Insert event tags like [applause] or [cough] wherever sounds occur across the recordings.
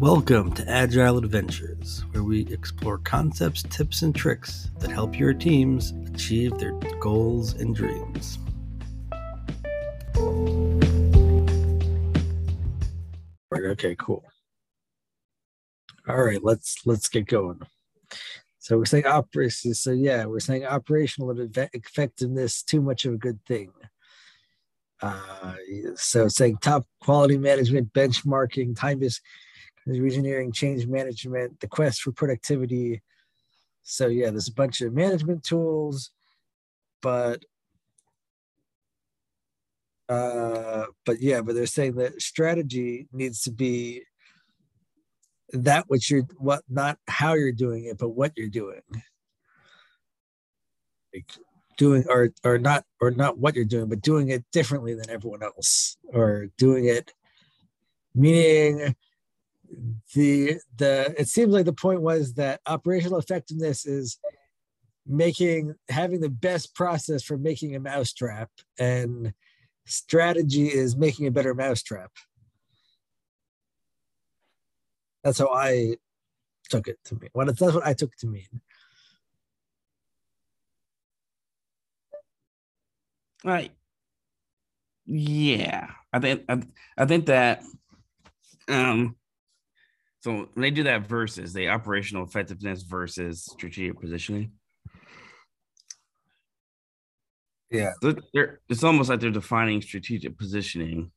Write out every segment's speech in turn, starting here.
Welcome to Agile Adventures, where we explore concepts, tips, and tricks that help your teams achieve their goals and dreams. Okay, cool. All right, let's let's get going. So we're saying operations. So yeah, we're saying operational effectiveness too much of a good thing. Uh, so saying top quality management, benchmarking, time is engineering, change management, the quest for productivity. So yeah, there's a bunch of management tools, but uh, but yeah, but they're saying that strategy needs to be that which you're what not how you're doing it, but what you're doing. Like doing or or not or not what you're doing, but doing it differently than everyone else, or doing it meaning the the it seems like the point was that operational effectiveness is making having the best process for making a mousetrap and strategy is making a better mousetrap. That's how i took it to mean. Well, that's what i took to mean. Right. Yeah. I think I, I think that um so when they do that versus the operational effectiveness versus strategic positioning. Yeah. They're, it's almost like they're defining strategic positioning,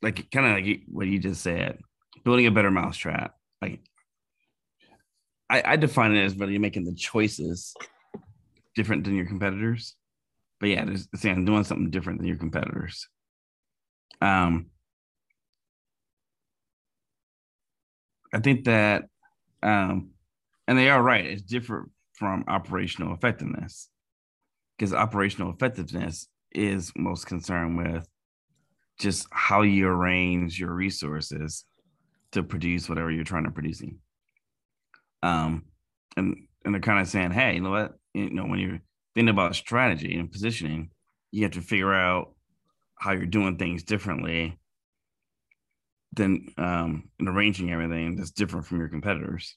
like kind of like what you just said, building a better mousetrap. Like I, I define it as really making the choices different than your competitors. But yeah, saying doing something different than your competitors. Um, I think that, um, and they are right. It's different from operational effectiveness because operational effectiveness is most concerned with just how you arrange your resources to produce whatever you're trying to producing. Um, and and they're kind of saying, hey, you know what? You know, when you're thinking about strategy and positioning, you have to figure out how you're doing things differently than um, and arranging everything that's different from your competitors.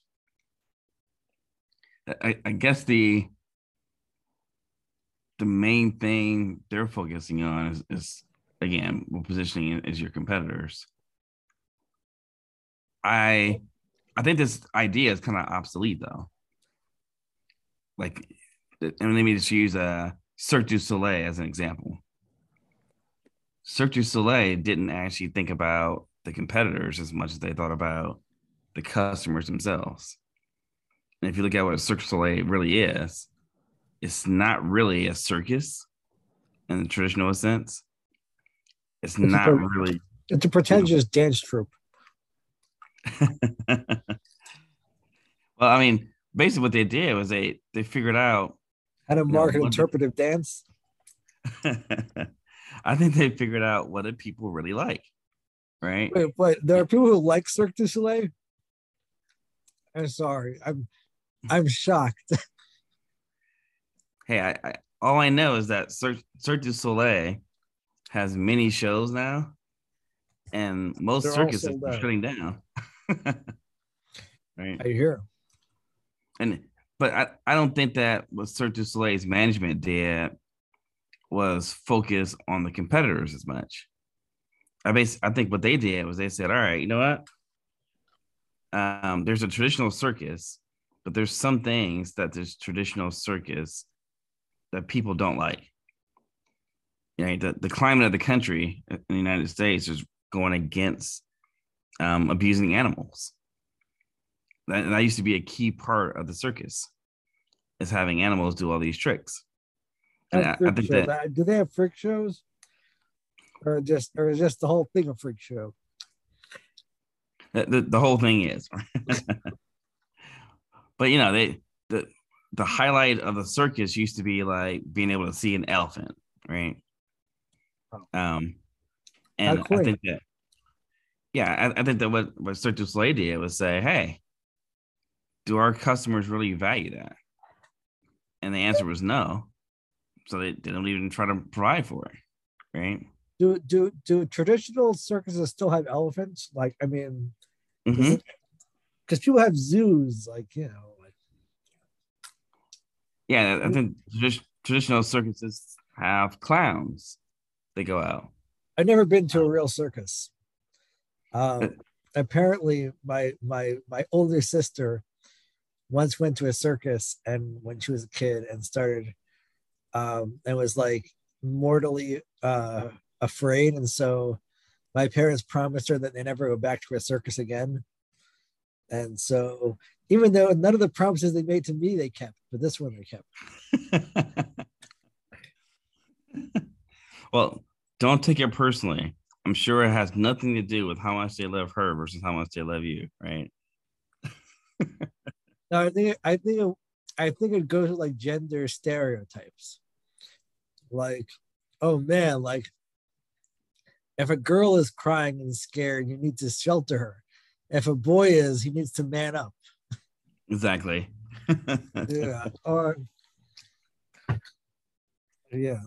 I, I guess the the main thing they're focusing on is, is again positioning as your competitors. I I think this idea is kind of obsolete though. Like, and let me just use a uh, Cirque du Soleil as an example. Cirque du Soleil didn't actually think about the competitors as much as they thought about the customers themselves. And if you look at what a Cirque du Soleil really is, it's not really a circus in the traditional sense. It's, it's not a, really. It's a pretentious you know. dance troupe. [laughs] well, I mean, basically what they did was they they figured out how to market know, interpretive dance. [laughs] I think they figured out what did people really like right? Wait, wait, there are people who like Cirque du Soleil. I'm sorry, I'm I'm shocked. [laughs] hey, I, I, all I know is that Cirque, Cirque du Soleil has many shows now, and most They're circuses are shutting down. [laughs] right, I hear. And but I, I don't think that what Cirque du Soleil's management did was focus on the competitors as much. I base I think what they did was they said, all right, you know what? Um, there's a traditional circus, but there's some things that this traditional circus that people don't like. Yeah, the, the climate of the country in the United States is going against um, abusing animals. That, that used to be a key part of the circus, is having animals do all these tricks. I, I think that, do they have freak shows? Or just or is just the whole thing a freak show? The, the, the whole thing is. but you know, they the the highlight of the circus used to be like being able to see an elephant, right? Oh. Um, and I think that, yeah, I, I, think that what what Cirque du Soleil did was say, hey, do our customers really value that? And the answer was no. So they, they don't even try to provide for it, right? Do do do traditional circuses still have elephants? Like, I mean, because Mm-hmm. people have zoos, like you know, like Yeah, I think tradi- traditional circuses have clowns. They go out. I've never been to a real circus. Um, apparently, my my my older sister once went to a circus, and when she was a kid, and started, um, and was like mortally uh, afraid, and so my parents promised her that they never go back to a circus again. And so, even though none of the promises they made to me they kept, but this one they kept. [laughs] well, don't take it personally. I'm sure it has nothing to do with how much they love her versus how much they love you, right? [laughs] No, I think I think it, I think it goes with like gender stereotypes. Like, oh man, like if a girl is crying and scared, you need to shelter her. If a boy is, he needs to man up. Exactly. [laughs] Yeah. or yeah.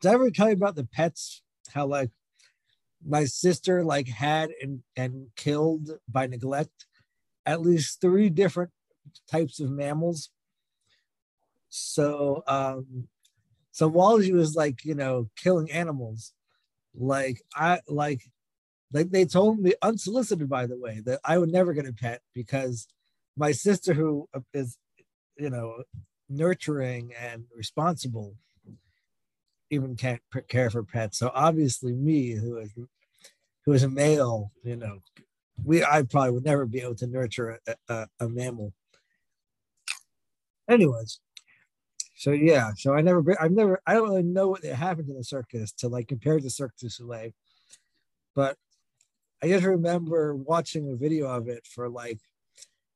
Did I ever tell you about the pets? How like my sister like had and and killed by neglect at least three different types of mammals. So um so while she was like, you know, killing animals, like I like like they told me unsolicited by the way that I would never get a pet because my sister who uh, is you know nurturing and responsible even can't care for pets. So obviously me who is who is a male you know we i probably would never be able to nurture a, a, a mammal. Anyways so yeah so i never been i've never i don't really know what happened to the circus to like compare the circus to cirque du soleil but i just remember watching a video of it for like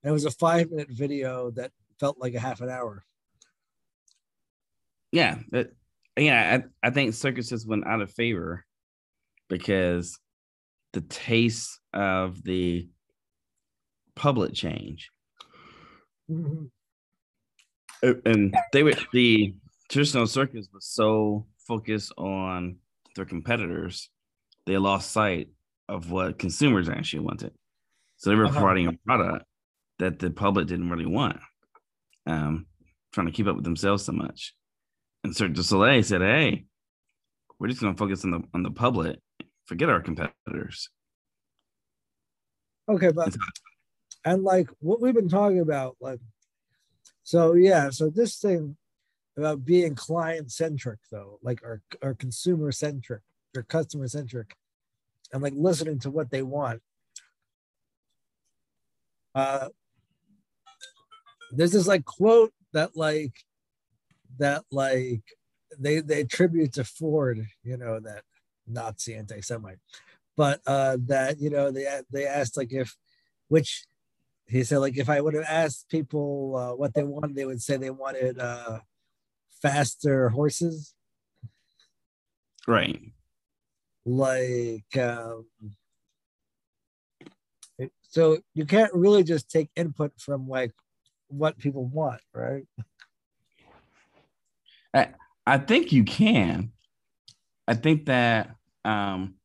and it was a five minute video that felt like a half an hour yeah, but yeah, I, I think circuses went out of favor because the taste of the public change. Mhm. Uh, And they were the traditional circus was so focused on their competitors, they lost sight of what consumers actually wanted. So they were Uh-huh. providing a product that the public didn't really want, um, trying to keep up with themselves so much. And Cirque du Soleil said, "Hey, we're just going to focus on the on the public, forget our competitors." okay but and like what we've been talking about like so yeah so this thing about being client centric though like or, or consumer centric or customer centric and like listening to what they want. Uh there's this like quote that like that like they they attribute to ford you know that nazi anti-semite but uh that you know they they asked like if which he said like if i would have asked people uh, what they wanted they would say they wanted uh faster horses Right. like um so you can't really just take input from like what people want right I think you can. I think that um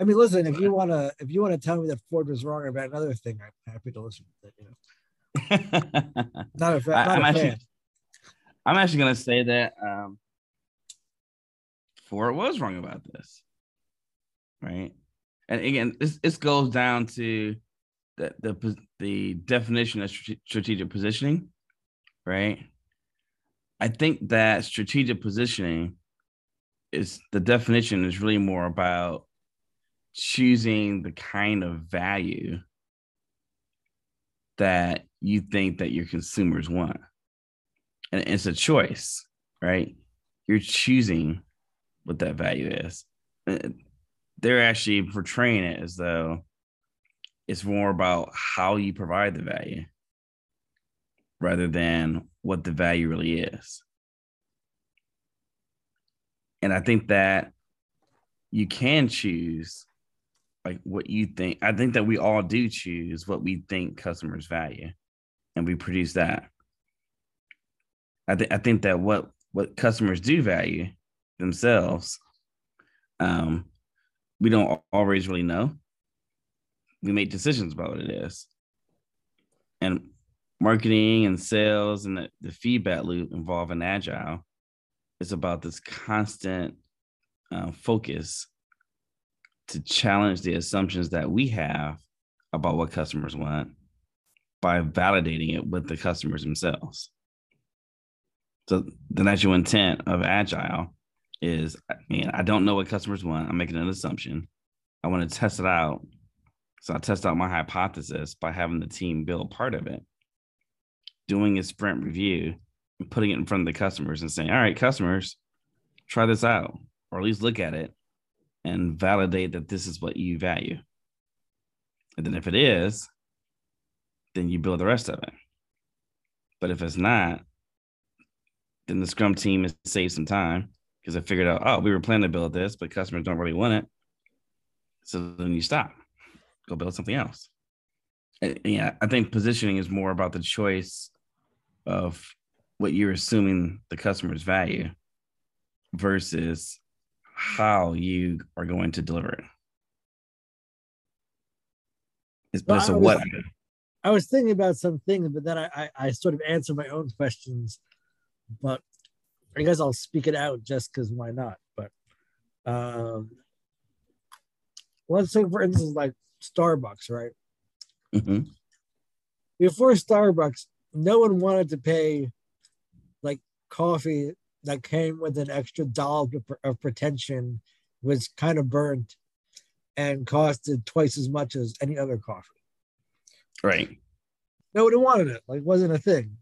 i mean listen if you want to if you want to tell me that ford was wrong about another thing i'm happy to listen to that you know [laughs] not a, fa- I'm a actually fan I'm actually gonna say that um Ford was wrong about this. Right. And again, this this goes down to the the the definition of strategic positioning, right? I think that strategic positioning is the definition is really more about choosing the kind of value that you think that your consumers want. And it's a choice, right? You're choosing what that value is. Uh, They're actually portraying it as though it's more about how you provide the value rather than what the value really is. And I think that you can choose like what you think. I think that we all do choose what we think customers value and we produce that. I think I think that what what customers do value themselves, um, we don't always really know, we make decisions about what it is. And marketing and sales and the, the feedback loop involved in agile is about this constant uh, focus to challenge the assumptions that we have about what customers want by validating it with the customers themselves. So the natural intent of agile is, I mean, I don't know what customers want. I'm making an assumption. I want to test it out. So I test out my hypothesis by having the team build part of it, doing a sprint review, and putting it in front of the customers and saying, all right, customers, try this out, or at least look at it and validate that this is what you value. And then if it is, then you build the rest of it. But if it's not, then the Scrum team has saved some time because they figured out, oh, we were planning to build this, but customers don't really want it. So then you stop, go build something else. And, yeah, I think positioning is more about the choice of what you're assuming the customer's value versus how you are going to deliver it. It's well, so what I was thinking about some things, but then I, I, I sort of answer my own questions. But I guess I'll speak it out just because why not? But um, let's say, for instance, like Starbucks, right? Mm-hmm. Before Starbucks, no one wanted to pay like coffee that came with an extra dollop of pretension, was kind of burnt, and costed twice as much as any other coffee. Right. Nobody wanted it. Like, wasn't a thing.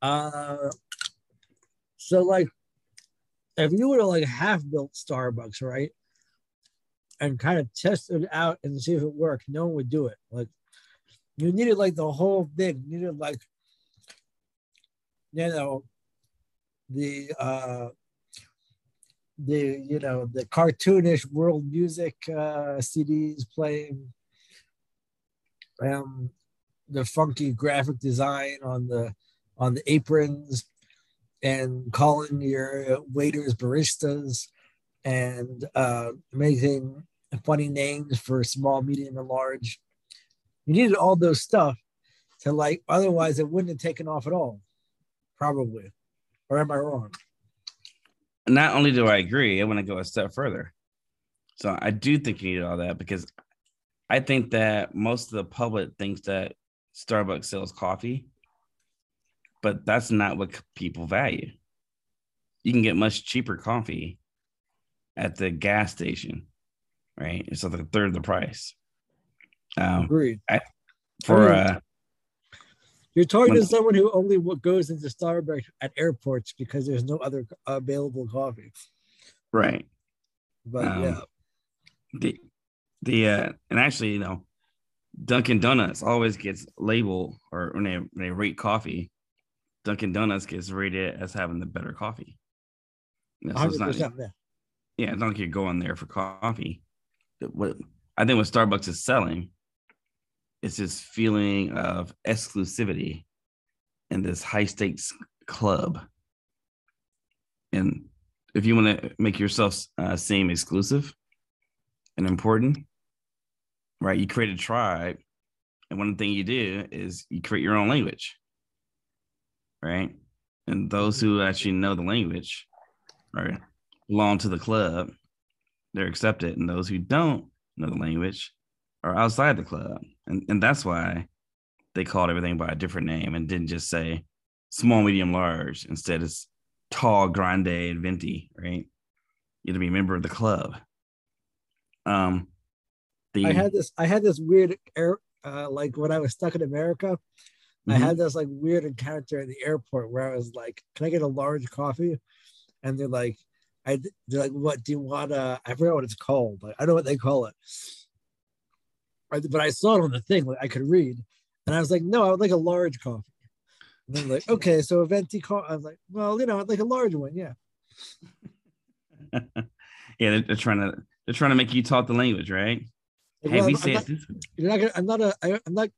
Uh, so like, if you were to like half built Starbucks, right, and kind of test it out and see if it worked, no one would do it. Like, you needed like the whole thing. You needed like, you know, the uh the you know the cartoonish world music uh, CDs playing, um, the funky graphic design on the on the aprons, and calling your waiters baristas, and uh, making funny names for small, medium, and large. You needed all those stuff to like, otherwise it wouldn't have taken off at all, probably. Or am I wrong? not only do I agree, I want to go a step further. So I do think you need all that because I think that most of the public thinks that Starbucks sells coffee, but that's not what people value. You can get much cheaper coffee at the gas station, right? It's like a third of the price. Um, Agreed. I, for uh, you're talking to someone who only goes into Starbucks at airports because there's no other available coffee. Right. But um, yeah. The the uh and actually, you know, Dunkin' Donuts always gets labeled or when they when they rate coffee, Dunkin' Donuts gets rated as having the better coffee. You know, so it's not, yeah. yeah, it's not like you're going there for coffee. What I think what Starbucks is selling it's this feeling of exclusivity in this high stakes club. And if you want to make yourself uh, seem exclusive and important, right, you create a tribe. And one thing you do is you create your own language, right? And those who actually know the language, right, belong to the club, they're accepted. And those who don't know the language are outside the club and and that's why they called everything by a different name and didn't just say small, medium, large. Instead, it's tall, grande, and venti. Right? You to be a member of the club. Um, the I had this. I had this weird air. Uh, like when I was stuck in America, mm-hmm. I had this like weird encounter at the airport where I was like, "Can I get a large coffee?" And they're like, "I." They're like, "What do you want?" I forgot what it's called. Like, I know what they call it but I saw it on the thing, like I could read, and I was like, no, I would like a large coffee. And then like, okay, so a venti coffee. I was like, well, you know, I'd like a large one, yeah. [laughs] yeah, they're, they're, trying to they're trying to make you talk the language, right? Well, hey, we say not, you're not gonna, I'm not a I, I'm not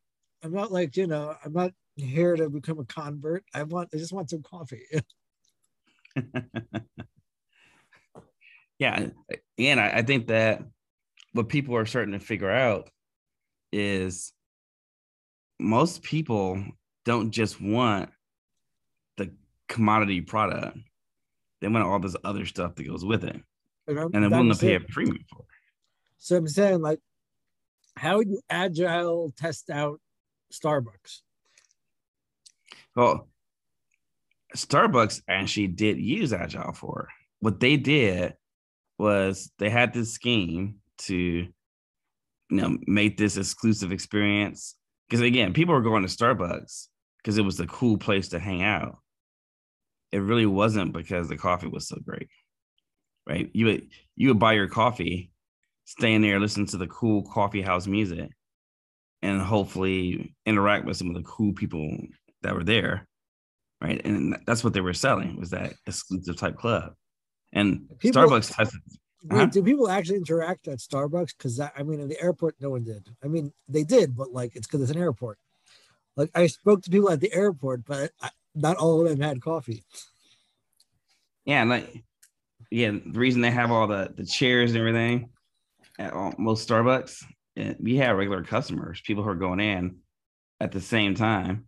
I'm not like you know I'm not here to become a convert. I want I just want some coffee. [laughs] [laughs] yeah, and I, I think that what people are starting to figure out is most people don't just want the commodity product. They want all this other stuff that goes with it. And they're willing to pay a premium for it. So i'm saying like how would you agile test out starbucks? Well starbucks actually did use agile for it. what they did was they had this scheme to you know make this exclusive experience. Because again people were going to starbucks because it was a cool place to hang out. It really wasn't because the coffee was so great right? You would you would buy your coffee stay in there listen to the cool coffee house music and hopefully interact with some of the cool people that were there right? And that's what they were selling was that exclusive type club. And people, starbucks has Wait, do people actually interact at Starbucks? Because I mean, in the airport, no one did. I mean, they did, but like it's because it's an airport. Like I spoke to people at the airport, but I, not all of them had coffee. Yeah, like yeah, the reason they have all the the chairs and everything at all, most Starbucks, we have regular customers, people who are going in at the same time,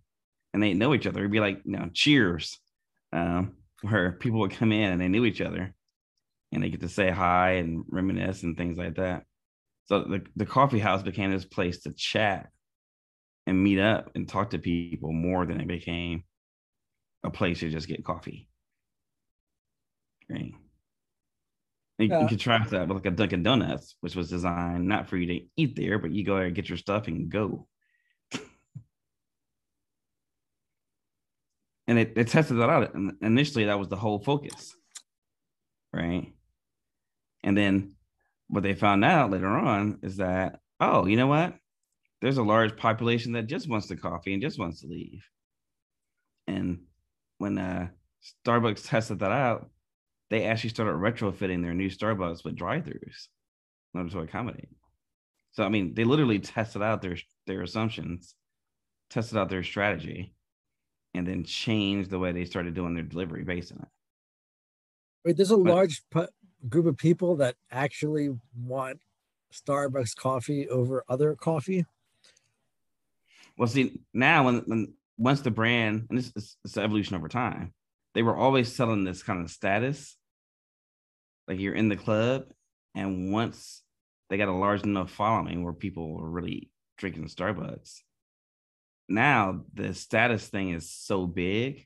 and they know each other. It'd be like you know, cheers, um, where people would come in and they knew each other and they get to say hi and reminisce and things like that. So the, the coffee house became this place to chat and meet up and talk to people more than it became a place to just get coffee. Right. You, yeah. you contrast that with like a Dunkin' Donuts, which was designed not for you to eat there, but you go there and get your stuff and go. and it, it tested that out. And initially, that was the whole focus. Right. And then what they found out later on is that, oh, you know what? There's a large population that just wants the coffee and just wants to leave. And when uh, Starbucks tested that out, they actually started retrofitting their new Starbucks with drive-throughs in order to accommodate. So I mean, they literally tested out their their assumptions, tested out their strategy, and then changed the way they started doing their delivery based on it. Wait, there's a but, large group of people that actually want Starbucks coffee over other coffee? Well, see, now when, when once the brand, and this is it's evolution over time, they were always selling this kind of status. Like you're in the club, and once they got a large enough following where people were really drinking Starbucks, now the status thing is so big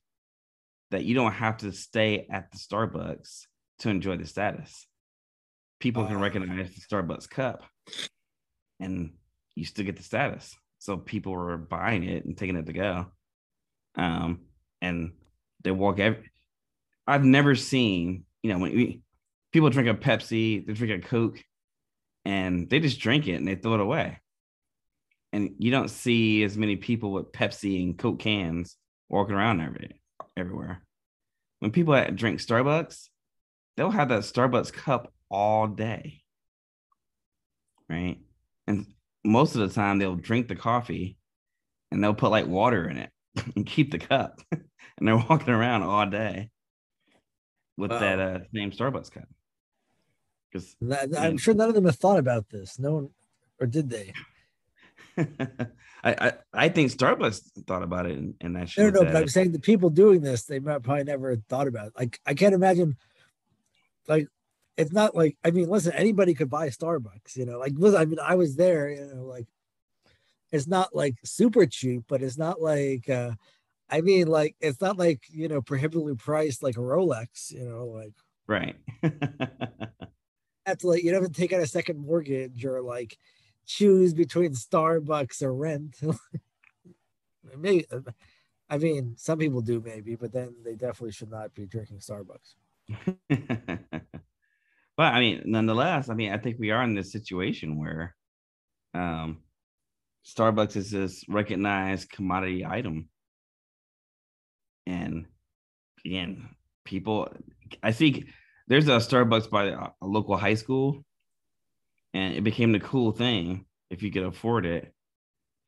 that you don't have to stay at the Starbucks to enjoy the status. People can recognize the Starbucks cup and you still get the status. So people are buying it and taking it to go. Um, and they walk every I've never seen, you know, when we, people drink a Pepsi, they drink a Coke, and they just drink it and they throw it away. And you don't see as many people with Pepsi and Coke cans walking around every, everywhere. When people drink Starbucks, they'll have that Starbucks cup all day. Right. And most of the time they'll drink the coffee and they'll put like water in it [laughs] and keep the cup. [laughs] and they're walking around all day with wow. that uh, same Starbucks cup. Because I'm sure none of them have thought about this. No one, or did they? [laughs] I, I, I think Starbucks thought about it, and, and that. No, no, but I'm saying the people doing this, they might probably never thought about it. Like I can't imagine like it's not like I mean, listen, anybody could buy Starbucks, you know. Like, listen, I mean, I was there, you know, like it's not like super cheap, but it's not like uh I mean, like it's not like you know prohibitively priced like a Rolex, you know, like right. [laughs] that's like you don't have to take out a second mortgage or like choose between Starbucks or rent. [laughs] maybe, I mean, some people do maybe, but then they definitely should not be drinking Starbucks. [laughs] but I mean, nonetheless, I mean, I think we are in this situation where um, Starbucks is this recognized commodity item. And again, people, I think there's a Starbucks by a local high school, and it became the cool thing if you could afford it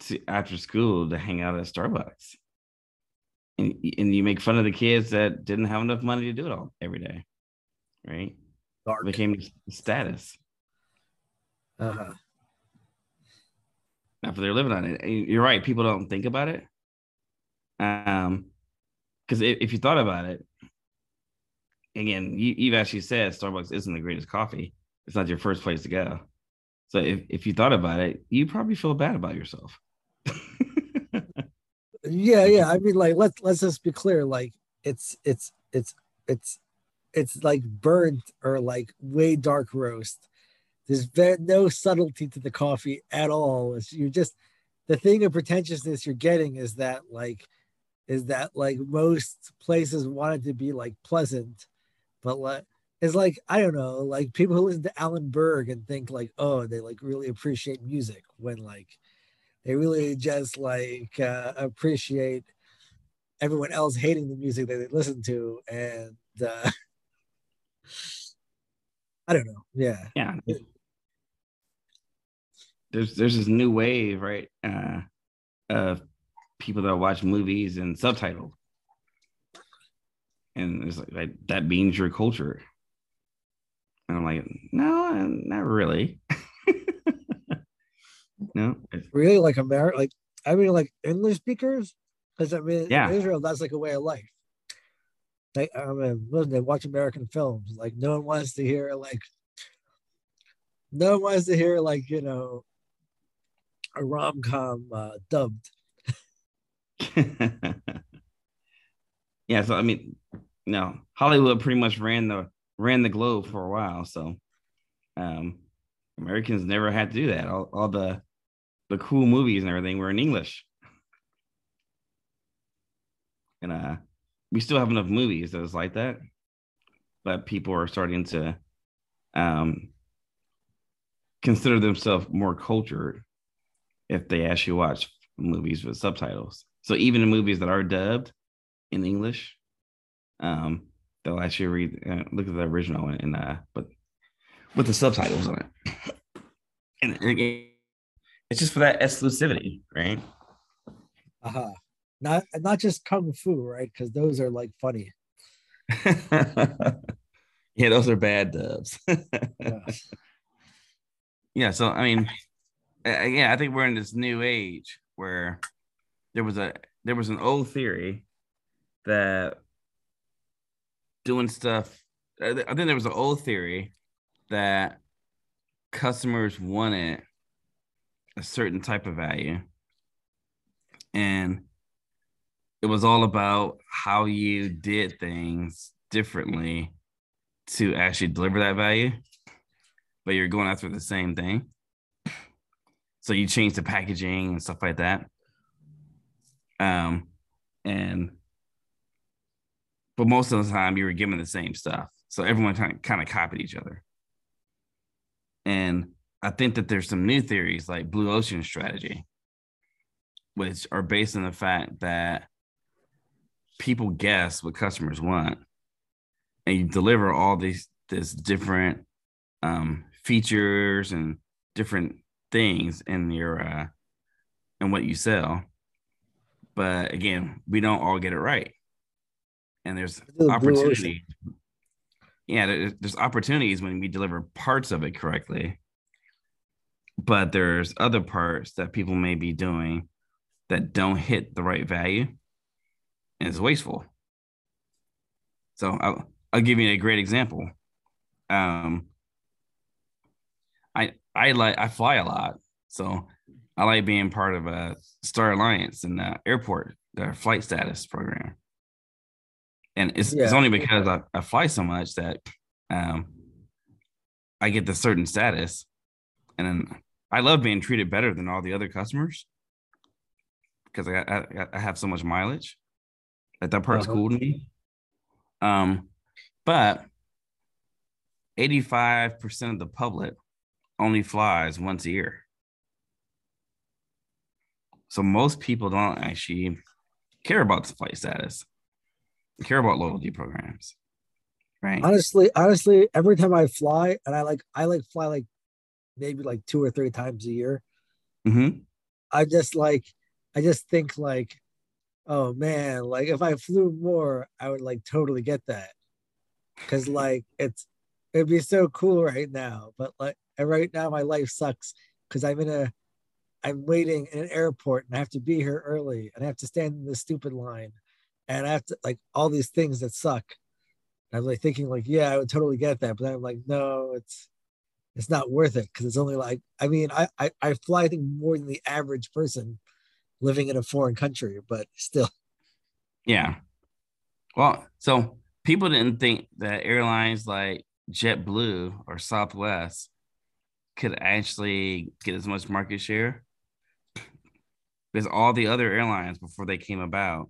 to after school to hang out at Starbucks and, and you make fun of the kids that didn't have enough money to do it all every day, right? Dark. It became status. Uh-huh. After they're living on it, you're right. People don't think about it. Um, because if, if you thought about it, again, you, you've actually said Starbucks isn't the greatest coffee. It's not your first place to go. So if, if you thought about it, you probably feel bad about yourself. yeah, [laughs] yeah. I mean, like let's let's just be clear. Like it's it's it's it's it's like burnt or like way dark roast. There's very, no subtlety to the coffee at all. It's, you're just the thing of pretentiousness you're getting is that like is that like most places want it to be like pleasant, but like it's like I don't know, like people who listen to Alban Berg and think like, oh, they like really appreciate music when like they really just like uh, appreciate everyone else hating the music that they listen to, and uh, [laughs] I don't know. Yeah, yeah. There's there's this new wave, right? Uh, of people that watch movies and subtitled, and it's like, like that means your culture. And I'm like, no, not really. [laughs] no, really like America, like I mean, like English speakers, because I mean, yeah. Israel, that's like a way of life. Like I mean, listen, they watch American films. Like no one wants to hear like, no one wants to hear like you know, a rom com uh, dubbed. [laughs] yeah, so I mean, no, Hollywood pretty much ran the ran the globe for a while. So, um, Americans never had to do that. All, all the the cool movies and everything were in English, and uh, we still have enough movies that's like that, but people are starting to um consider themselves more cultured if they actually watch movies with subtitles. So even the movies that are dubbed in English, um, they'll actually read uh, look at the original and, and uh, but with the subtitles on it. And again, it's just for that exclusivity, right? Uh huh. Not not just kung fu, right? Because those are like funny. [laughs] yeah, those are bad dubs. yeah. [laughs] yeah. So I mean, yeah, I think we're in this new age where there was a there was an old theory that doing stuff. I think there was an old theory that customers wanted a certain type of value, and it was all about how you did things differently to actually deliver that value, but you're going after the same thing. So you change the packaging and stuff like that. Um, and but most of the time you were given the same stuff. So everyone kind of, copied each other. And I think that there's some new theories like blue ocean strategy, which are based on the fact that people guess what customers want and you deliver all these this different um, features and different things in your uh in what you sell but again, we don't all get it right. And there's opportunity. Yeah, there's, there's opportunities when we deliver parts of it correctly. But there's other parts that people may be doing that don't hit the right value and it's wasteful. So I'll, I'll give you a great example. Um, I I like I fly a lot, so I like being part of a Star Alliance and the airport, the flight status program. And it's, yeah. it's only because I, I fly so much that um, I get the certain status. And then I love being treated better than all the other customers because I, I, I have so much mileage that that part's uh-huh. cool to me. Um, but 85% of the public only flies once a year. So most people don't actually care about the flight status, care about loyalty programs. Right. Honestly, honestly, every time I fly, and I like I like fly like maybe like two or three times a year. Mm-hmm. I just like I just think like, oh man, like if I flew more, I would like totally get that. Cause like it's it'd be so cool right now. But like and right now my life sucks because I'm in a I'm waiting in an airport and I have to be here early and I have to stand in this stupid line and I have to like all these things that suck. And I'm like thinking like, yeah, I would totally get that, but I'm like, no, it's it's not worth it because it's only like I mean, I, I I fly I think more than the average person living in a foreign country, but still. Yeah. Well, so people didn't think that airlines like JetBlue or Southwest could actually get as much market share because all the other airlines before they came about,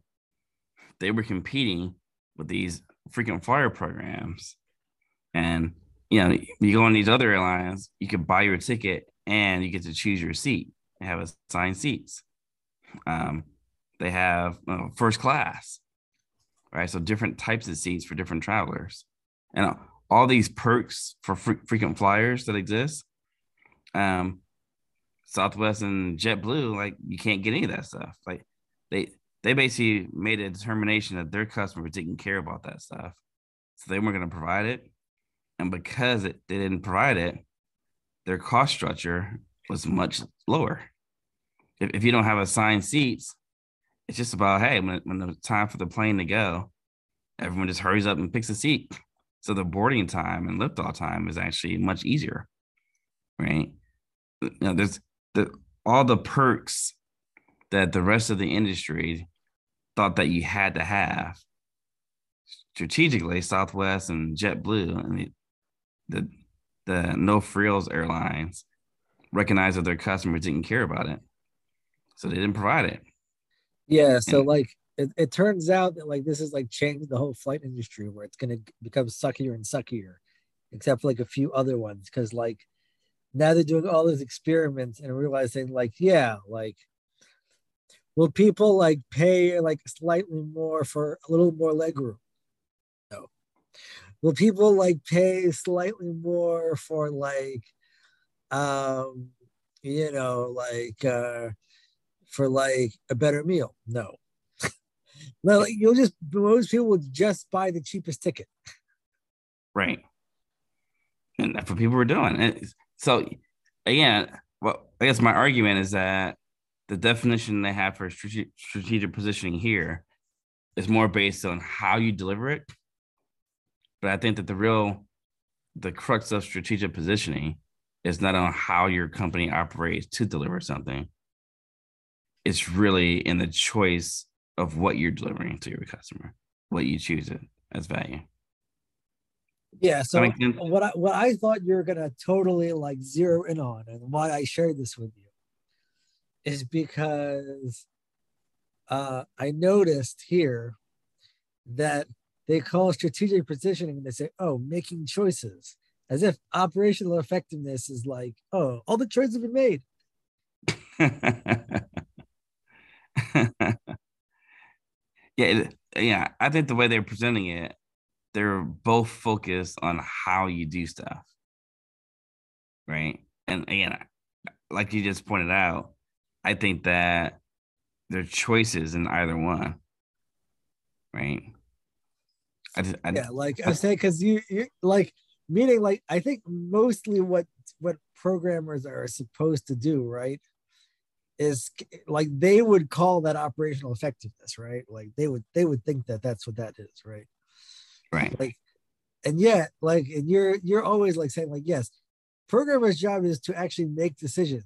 they were competing with these freaking flyer programs. And you know, you go on these other airlines, you could buy your ticket and you get to choose your seat and have assigned seats. Um, they have uh, first class, right? So different types of seats for different travelers, and all these perks for fre- frequent flyers that exist. Um, Southwest and JetBlue, like you can't get any of that stuff. Like they they basically made a determination that their customers didn't care about that stuff, so they weren't going to provide it. And because it, they didn't provide it, their cost structure was much lower. If, if you don't have assigned seats, it's just about hey, when, when it's time for the plane to go, everyone just hurries up and picks a seat. So the boarding time and liftoff time is actually much easier, right? You know, there's the all the perks that the rest of the industry thought that you had to have. Strategically, Southwest and JetBlue and the, the the no frills airlines recognized that their customers didn't care about it, so they didn't provide it. Yeah. So and, like it, it turns out that like this is like changed the whole flight industry where it's gonna become suckier and suckier, except for like a few other ones. Cause like now they're doing all these experiments and realizing like, yeah, like will people like pay like slightly more for a little more legroom? No. Will people like pay slightly more for like um you know like uh for like a better meal. No. [laughs] well, you'll just most people will just buy the cheapest ticket. Right. And that's what people were doing. And so again, well, I guess my argument is that the definition they have for strategic positioning here is more based on how you deliver it. But I think that the real the crux of strategic positioning is not on how your company operates to deliver something, it's really in the choice of what you're delivering to your customer, what you choose it as value. Yeah. So what I what I thought you were gonna totally like zero in on, and why I shared this with you, is because uh, I noticed here that they call strategic positioning. They say, "Oh, making choices," as if operational effectiveness is like, "Oh, all the choices have been made." [laughs] yeah, yeah. I think the way they're presenting it, they're both focused on how you do stuff, right? And again, like you just pointed out, I think that there are choices in either one, right? I just, I, yeah, like I say, because you, you like meaning like I think mostly what what programmers are supposed to do, right, is like they would call that operational effectiveness, right? Like they would they would think that that's what that is, right? Right. Like, and yet, like, and you're you're always like saying like, yes, programmer's job is to actually make decisions,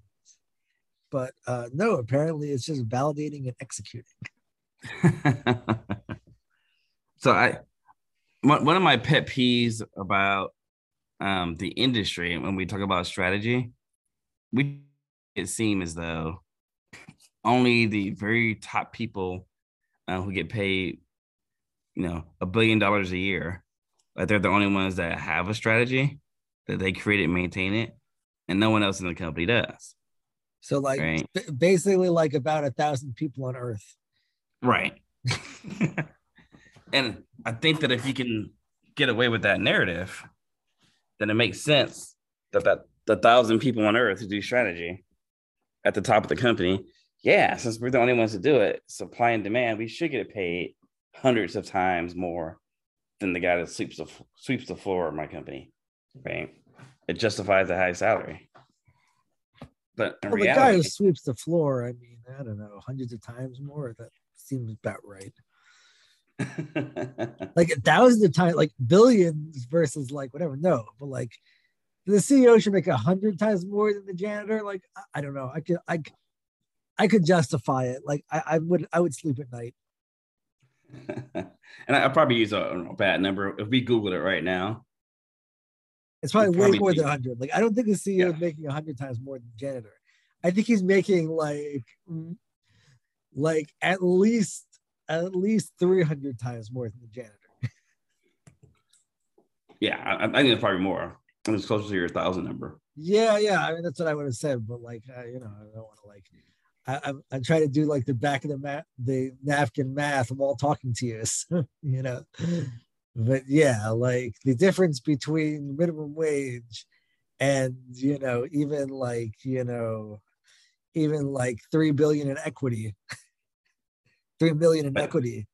but uh, no, apparently it's just validating and executing. [laughs] so I, one of my pet peeves about um, the industry when we talk about strategy, we it seem as though only the very top people uh, who get paid, you know, a billion dollars a year, like they're the only ones that have a strategy that they create it, maintain it, and no one else in the company does. So, like, right? basically, like about a thousand people on Earth. Right. [laughs] and I think that if you can get away with that narrative, then it makes sense that that the thousand people on Earth who do strategy at the top of the company yeah, since we're the only ones to do it, supply and demand, we should get paid hundreds of times more than the guy that sweeps the sweeps the floor of my company, right? it justifies the high salary. But well, reality, oh, the guy who sweeps the floor, I mean, I don't know, hundreds of times more. That seems about right. [laughs] like thousands of times, like billions versus like whatever. No, but like the CEO should make a hundred times more than the janitor. Like I, I don't know. I could I I could justify it. Like I, I would I would sleep at night. [laughs] and I, I probably use a, a, bad number. If we Google it right now, it's probably, way more than 100. Like I don't think the CEO yeah. is making 100 times more than the janitor. I think he's making like like at least at least 300 times more than the janitor. [laughs] yeah, I, I think it's probably more. It's closer to your thousand number. Yeah, yeah. I mean, that's what I would have said, but like, uh, you know, I don't want to like I, I, try to do like the back of the mat, the napkin math while talking to you, [laughs] you know. But yeah, like the difference between minimum wage and you know even like you know even like three billion in equity, [laughs] three million in equity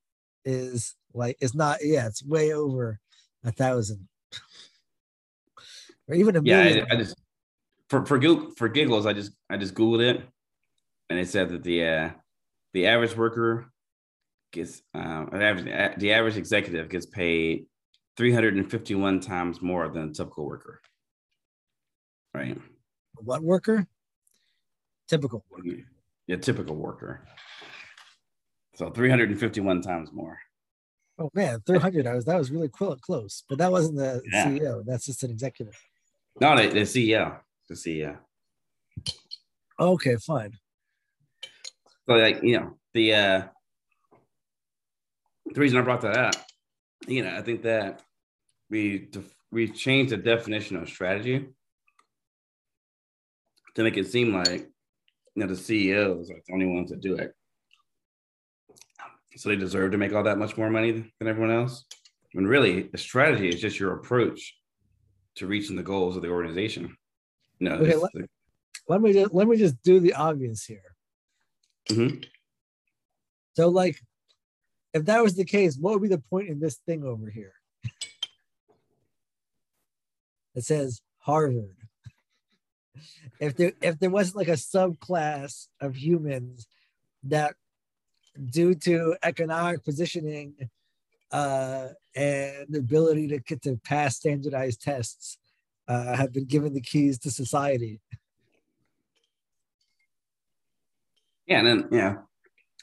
is like it's not yeah it's way over a thousand or even a yeah million. I, I just for for for giggles I just I just googled it and it said that the uh, the average worker gets um, average, the average executive gets paid 351 times more than a typical worker. Right. What worker? Typical worker. Yeah, typical worker. So 351 times more. Oh man, 300. I was that was really close, but that wasn't the yeah. CEO. That's just an executive. No, the, the CEO. The CEO. Okay, fine. So like you know the uh the reason I brought that up, you know, I think that we we changed the definition of strategy to make it seem like you know the CEOs are the only ones that do it. So they deserve to make all that much more money than everyone else. When really the strategy is just your approach to reaching the goals of the organization. No, okay, let, the, let me just let me just do the obvious here. Mm-hmm. So, like, if that was the case, what would be the point in this thing over here? [laughs] it says Harvard. [laughs] if there if there wasn't like a subclass of humans that, due to economic positioning uh, and the ability to get to pass standardized tests, uh, have been given the keys to society. Yeah, and then yeah,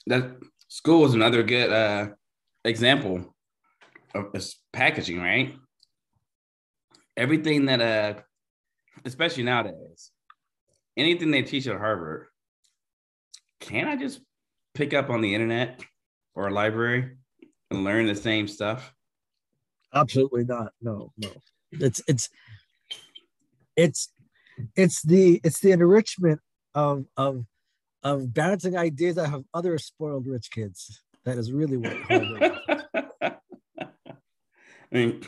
that school is another good uh, example of this packaging, right? Everything that uh, especially nowadays, anything they teach at Harvard, can I just pick up on the internet or a library and learn the same stuff? Absolutely not. No, no. It's it's it's it's the it's the enrichment of of of bouncing ideas out of other spoiled rich kids. That is really what. [laughs] Harvard. I mean,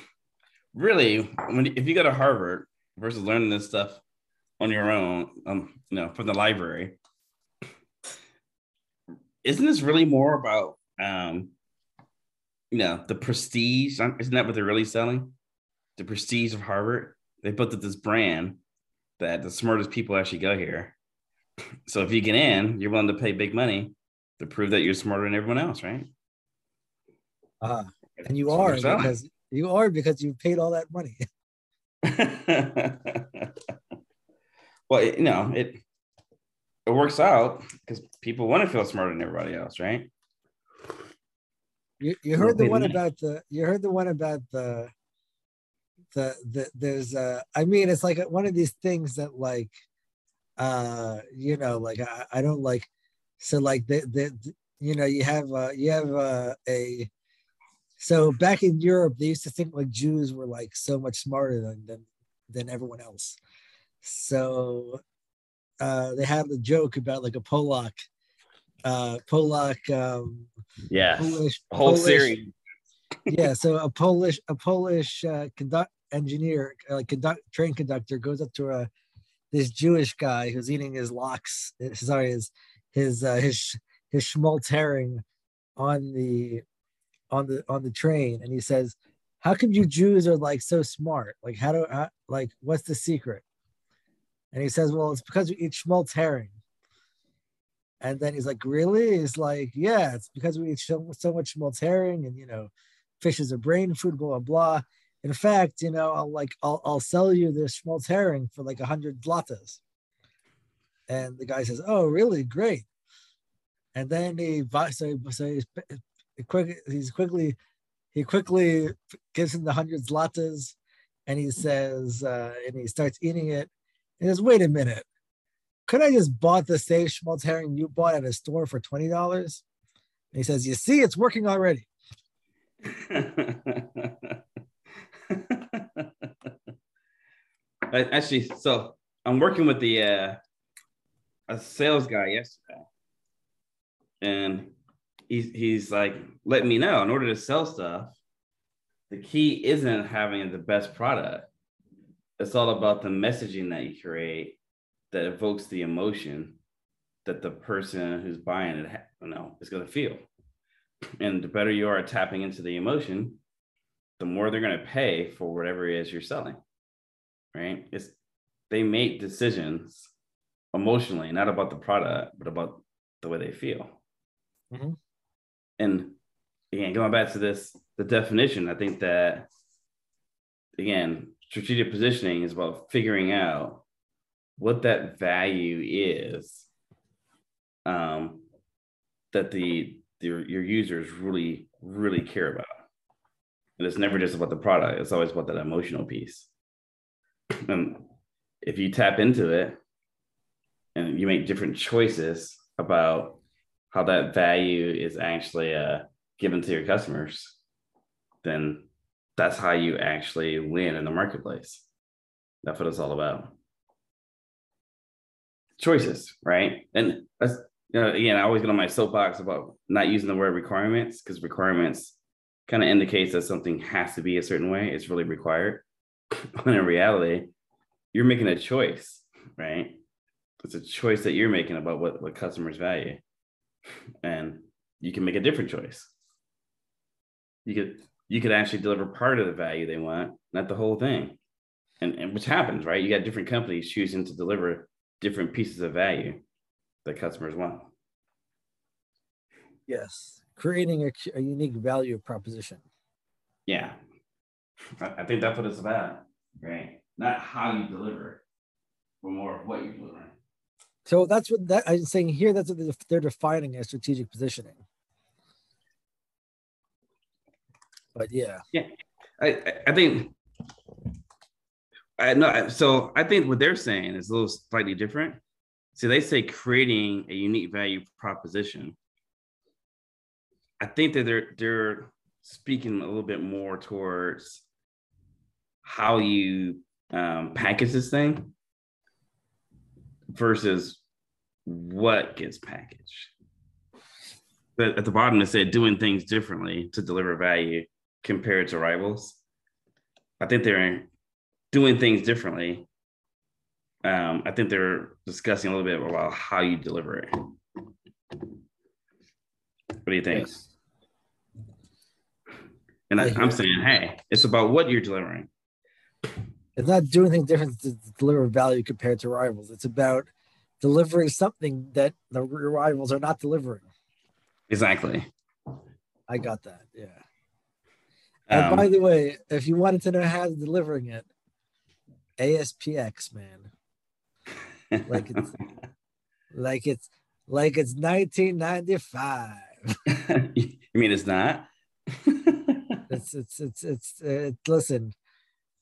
really, when if you go to Harvard versus learning this stuff on your own, um, you know, from the library, isn't this really more about, um, you know, the prestige? Isn't that what they're really selling? The prestige of Harvard. They built up this brand that the smartest people actually go here so if you get in, you're willing to pay big money to prove that you're smarter than everyone else, right? Uh, and you are because you are because you paid all that money. [laughs] [laughs] well, you know, it it works out because people want to feel smarter than everybody else, right? You, you heard the one about the you heard the one about the the, the there's uh I mean it's like one of these things that like uh you know like i, I don't like so like the, the you know you have uh you have uh, a so back in europe they used to think like jews were like so much smarter than than, than everyone else. So uh they had the joke about like a polak uh polak um yeah polish, whole polish, series. Yeah so [laughs] a polish a polish uh conduct engineer like conduct train conductor goes up to a this Jewish guy who's eating his lox, sorry, his his uh, his his schmaltz herring on the on the on the train, and he says, how come you Jews are like so smart? Like, how do how, like what's the secret? And he says, well, it's because we eat schmaltz herring. And then he's like, really? He's like, yeah, it's because we eat so, so much schmaltz herring, and you know, fish is a brain food, blah blah blah. In fact, you know, I'll like I'll I'll sell you this schmaltz herring for like a hundred zlotys. And the guy says, "Oh, really? Great." And then he so, so he's, he quick he's quickly he quickly gives him the hundred zlotys, and he says, uh, and he starts eating it. And he says, "Wait a minute, could I just bought the same schmaltz herring you bought at a store for twenty dollars?" And he says, "You see, it's working already." [laughs] Actually, so I'm working with the uh, a sales guy yesterday, and he's he's like let me know in order to sell stuff, the key isn't having the best product. It's all about the messaging that you create that evokes the emotion that the person who's buying it, you know, is going to feel. And the better you are at tapping into the emotion, the more they're going to pay for whatever it is you're selling. Right? It's they make decisions emotionally, not about the product, but about the way they feel. Mm-hmm. And again, going back to this, the definition, I think that again, strategic positioning is about figuring out what that value is um, that the, the your users really really care about. And it's never just about the product; it's always about that emotional piece. And if you tap into it, and you make different choices about how that value is actually uh, given to your customers, then that's how you actually win in the marketplace. That's what it's all about. Choices, right? And that's, you know, again, I always get on my soapbox about not using the word requirements because requirements kind of indicates that something has to be a certain way. It's really required. When [laughs] in reality, you're making a choice, right? it's a choice that you're making about what, what customers value. And you can make a different choice. You could you could actually deliver part of the value they want, not the whole thing. And, and which happens, right? You got different companies choosing to deliver different pieces of value that customers want. Yes, creating a, a unique value proposition. Yeah, I, I think that's what it's about, right? Not how you deliver, but more of what you're delivering. So that's what that I'm saying here. That's what they're defining as strategic positioning. But yeah, yeah, I I think I know. So I think what they're saying is a little slightly different. So they say creating a unique value proposition. I think that they're they're speaking a little bit more towards how you um, package this thing versus what gets packaged. But at the bottom, it said doing things differently to deliver value compared to rivals. I think they're doing things differently. Um, I think they're discussing a little bit about how you deliver it. What do you think? Yes. And I, am saying, hey, it's about what you're delivering. It's not doing things different to deliver value compared to rivals. It's about delivering something that the rivals are not delivering. Exactly. I got that. Yeah. And um, by the way, if you wanted to know how to delivering it, ASPX, man. [laughs] Like it's like it's like it's 1995. [laughs] you mean it's not? [laughs] it's it's it's it's it, listen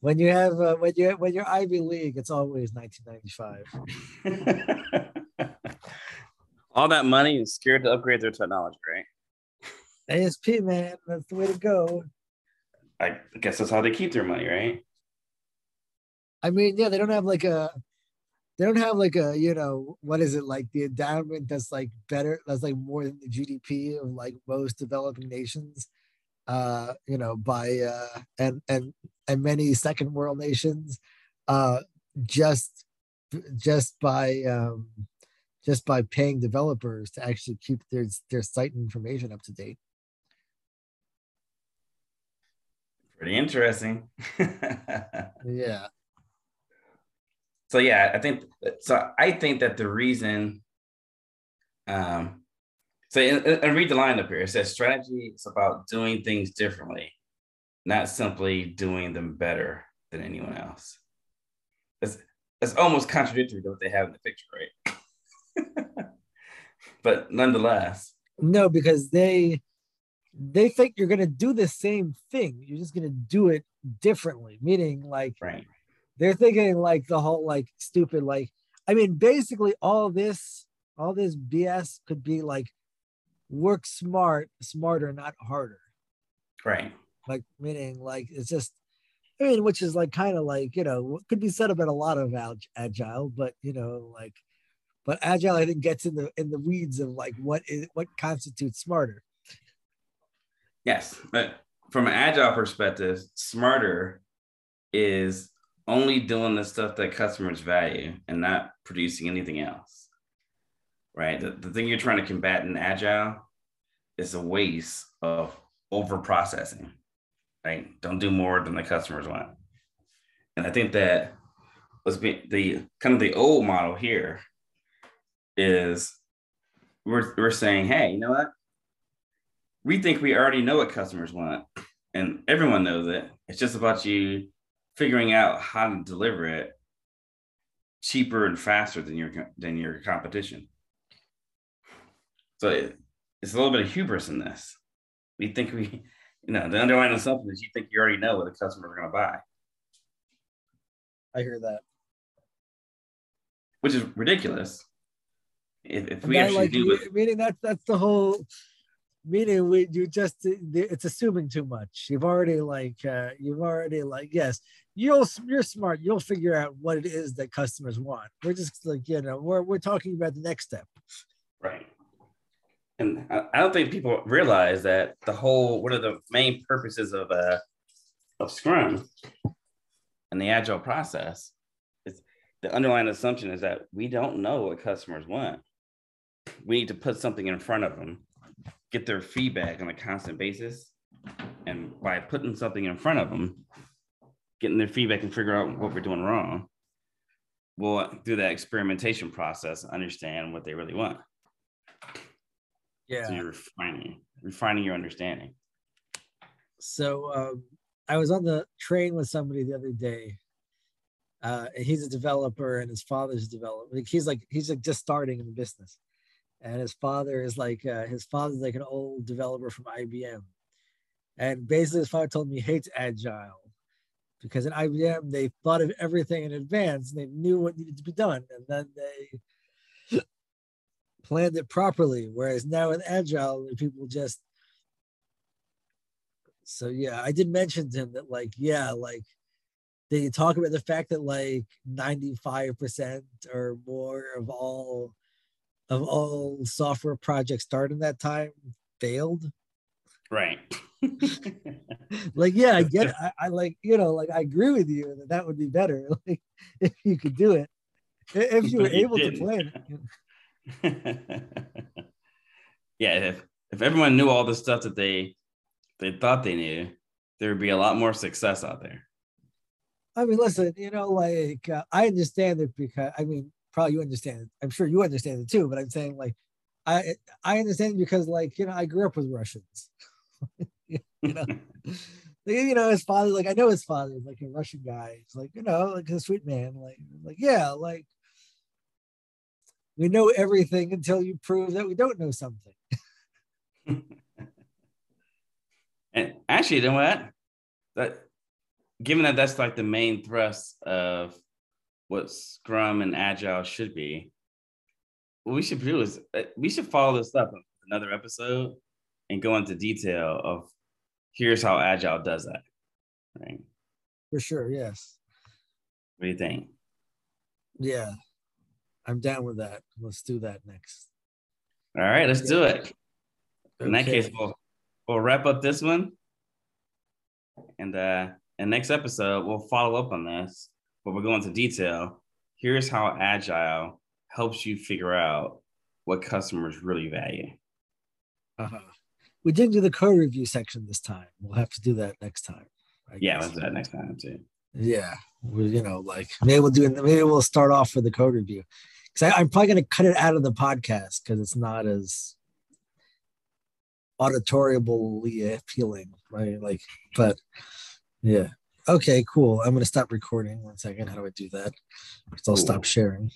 when you have uh, when you when you're Ivy League, it's always 1995. [laughs] All that money is scared to upgrade their technology, right? ASP, man, that's the way to go. I guess that's how they keep their money, right? I mean, yeah, they don't have like a, they don't have like a, you know, what is it like the endowment that's like better, that's like more than the GDP of like most developing nations uh, you know, by uh, and and and many second world nations, uh, just just by um, just by paying developers to actually keep their their site information up to date. Pretty interesting. [laughs] yeah. So yeah, I think so. I think that the reason, um, so and, and read the line up here. It says strategy is about doing things differently, not simply doing them better than anyone else. It's it's almost contradictory to what they have in the picture, right? [laughs] but nonetheless, no, because they they think you're going to do the same thing. You're just going to do it differently. Meaning, like, right they're thinking like the whole like stupid like I mean basically all this all this BS could be like work smart smarter not harder right like meaning like it's just I mean which is like kind of like you know could be said about a lot of agile but you know like but agile I think gets in the in the weeds of like what is what constitutes smarter yes but from an agile perspective smarter is only doing the stuff that customers value and not producing anything else. Right. The, the thing you're trying to combat in agile is a waste of over processing. Right. Don't do more than the customers want. And I think that was the kind of the old model here is we're, we're saying, hey, you know what? We think we already know what customers want, and everyone knows it. It's just about you figuring out how to deliver it cheaper and faster than your than your competition. So it, it's a little bit of hubris in this. We think we, you know, the underlying assumption is you think you already know what the customers are going to buy. I hear that, which is ridiculous. If, if we actually like, do it, meaning that's that's the whole meaning we you just it's assuming too much. You've already like uh you've already like yes you'll you're smart. You'll figure out what it is that customers want. We're just like you know we're, we're talking about the next step. Right and i don't think people realize that the whole one of the main purposes of uh of scrum and the agile process is the underlying assumption is that we don't know what customers want we need to put something in front of them get their feedback on a constant basis. And by putting something in front of them, getting their feedback and figure out what we're doing wrong, we'll do that experimentation process, understand what they really want. Yeah. So you're refining, refining your understanding. So um, I was on the train with somebody the other day. Uh, he's a developer and his father's a developer. He's like he's like just starting in the business and his father is like uh, his father's like an old developer from IBM, and basically his father told me he hates agile because in IBM they thought of everything in advance and they knew what needed to be done, and then they planned it properly. Whereas now with agile, people just so yeah, I did mention to him that like yeah, like they talk about the fact that like 95% or more of all of all software projects starting that time failed. Right. [laughs] like, yeah, I get it. [laughs] I, I, like, you know, like I agree with you that that would be better. [laughs] Like, if you could do it, if you were able to plan it. [laughs] yeah, if if everyone knew all the stuff that they they thought they knew, there would be a lot more success out there. I mean, listen, you know, like uh, I understand it because I mean, probably you understand it. I'm sure you understand it too, but I'm saying like I I understand because like you know I grew up with Russians. [laughs] you know, [laughs] you know his father like I know his father is like a Russian guy. He's like you know like a sweet man. Like like yeah like we know everything until you prove that we don't know something. [laughs] and actually, you know what? That given that that's like the main thrust of what Scrum and Agile should be, what we should do is uh, we should follow this up in another episode and go into detail of here's how Agile does that. Right. For sure. Yes. What do you think? Yeah. I'm down with that. Let's do that next. All right, let's do it. In that case, we'll we'll wrap up this one. And uh in next episode, we'll follow up on this but we'll go into detail. Here's how Agile helps you figure out what customers really value. Uh-huh. We didn't do the code review section this time. We'll have to do that next time. I Yeah, guess. let's do that next time too. Yeah, we, you know, like maybe we'll do. Maybe we'll start off with the code review because I'm probably going to cut it out of the podcast because it's not as auditorially appealing, right? Like, but yeah. Okay, cool. I'm going to stop recording. One second. How do I do that? I'll stop sharing.